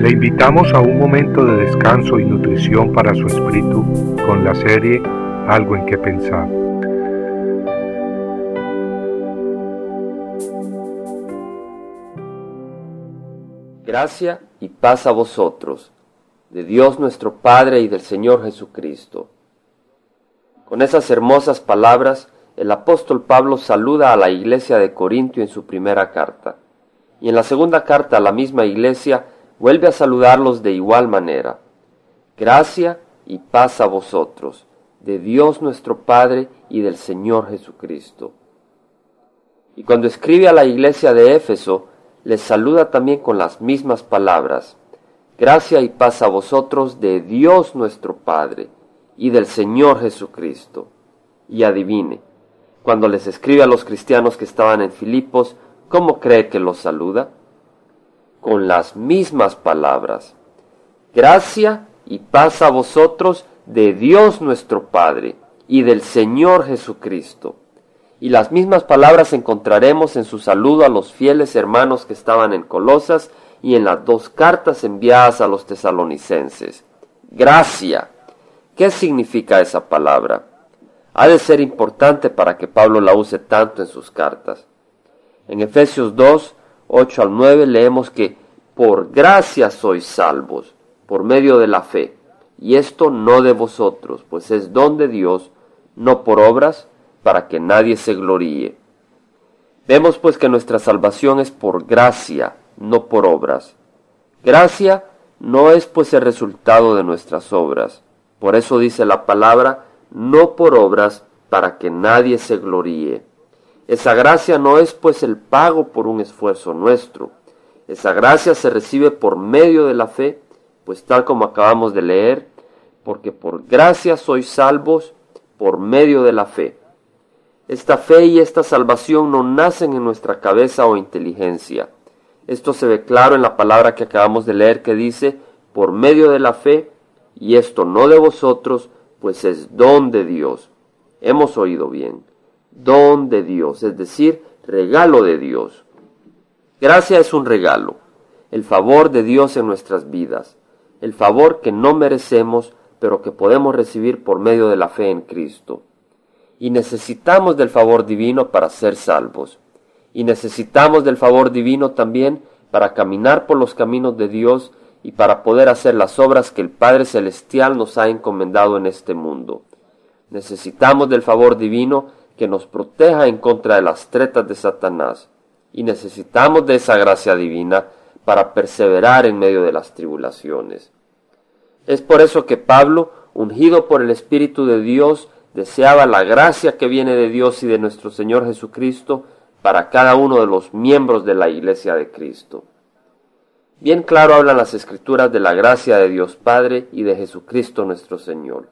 Le invitamos a un momento de descanso y nutrición para su espíritu con la serie Algo en que pensar. Gracia y paz a vosotros, de Dios nuestro Padre y del Señor Jesucristo. Con esas hermosas palabras, el apóstol Pablo saluda a la iglesia de Corintio en su primera carta, y en la segunda carta a la misma iglesia vuelve a saludarlos de igual manera. Gracia y paz a vosotros, de Dios nuestro Padre y del Señor Jesucristo. Y cuando escribe a la iglesia de Éfeso, les saluda también con las mismas palabras. Gracia y paz a vosotros de Dios nuestro Padre y del Señor Jesucristo. Y adivine, cuando les escribe a los cristianos que estaban en Filipos, ¿cómo cree que los saluda? Con las mismas palabras. Gracia y paz a vosotros de Dios nuestro Padre y del Señor Jesucristo. Y las mismas palabras encontraremos en su saludo a los fieles hermanos que estaban en Colosas y en las dos cartas enviadas a los tesalonicenses. Gracia. ¿Qué significa esa palabra? Ha de ser importante para que Pablo la use tanto en sus cartas. En Efesios 2, 8 al 9 leemos que por gracia sois salvos, por medio de la fe, y esto no de vosotros, pues es don de Dios, no por obras, para que nadie se gloríe. Vemos pues que nuestra salvación es por gracia, no por obras. Gracia no es pues el resultado de nuestras obras. Por eso dice la palabra, no por obras, para que nadie se gloríe. Esa gracia no es pues el pago por un esfuerzo nuestro. Esa gracia se recibe por medio de la fe, pues tal como acabamos de leer, porque por gracia sois salvos por medio de la fe. Esta fe y esta salvación no nacen en nuestra cabeza o inteligencia. Esto se ve claro en la palabra que acabamos de leer que dice, por medio de la fe, y esto no de vosotros, pues es don de Dios. Hemos oído bien, don de Dios, es decir, regalo de Dios. Gracia es un regalo, el favor de Dios en nuestras vidas, el favor que no merecemos, pero que podemos recibir por medio de la fe en Cristo y necesitamos del favor divino para ser salvos. Y necesitamos del favor divino también para caminar por los caminos de Dios y para poder hacer las obras que el Padre Celestial nos ha encomendado en este mundo. Necesitamos del favor divino que nos proteja en contra de las tretas de Satanás. Y necesitamos de esa gracia divina para perseverar en medio de las tribulaciones. Es por eso que Pablo, ungido por el Espíritu de Dios, deseaba la gracia que viene de Dios y de nuestro Señor Jesucristo para cada uno de los miembros de la Iglesia de Cristo. Bien claro hablan las escrituras de la gracia de Dios Padre y de Jesucristo nuestro Señor.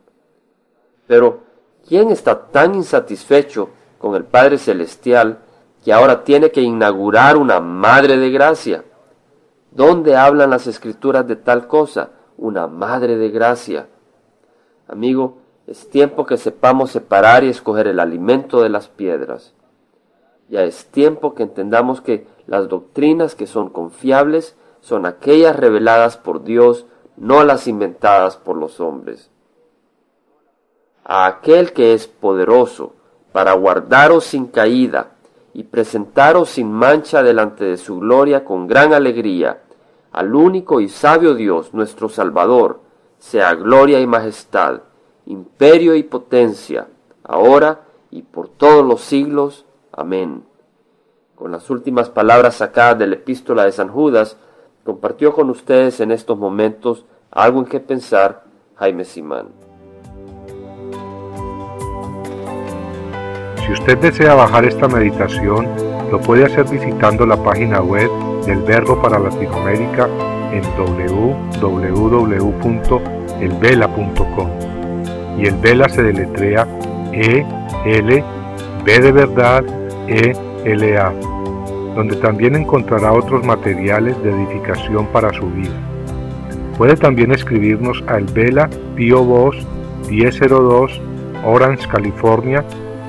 Pero, ¿quién está tan insatisfecho con el Padre Celestial que ahora tiene que inaugurar una Madre de Gracia? ¿Dónde hablan las escrituras de tal cosa? Una Madre de Gracia. Amigo, es tiempo que sepamos separar y escoger el alimento de las piedras. Ya es tiempo que entendamos que las doctrinas que son confiables son aquellas reveladas por Dios, no las inventadas por los hombres. A aquel que es poderoso para guardaros sin caída y presentaros sin mancha delante de su gloria con gran alegría, al único y sabio Dios, nuestro Salvador, sea gloria y majestad, imperio y potencia, ahora y por todos los siglos. Amén. Con las últimas palabras sacadas de la epístola de San Judas, compartió con ustedes en estos momentos algo en que pensar Jaime Simán. Si usted desea bajar esta meditación, lo puede hacer visitando la página web del Verbo para Latinoamérica en www.elvela.com y el Vela se deletrea E L B de verdad E L A, donde también encontrará otros materiales de edificación para su vida. Puede también escribirnos al Vela Pio Box 1002 Orange, California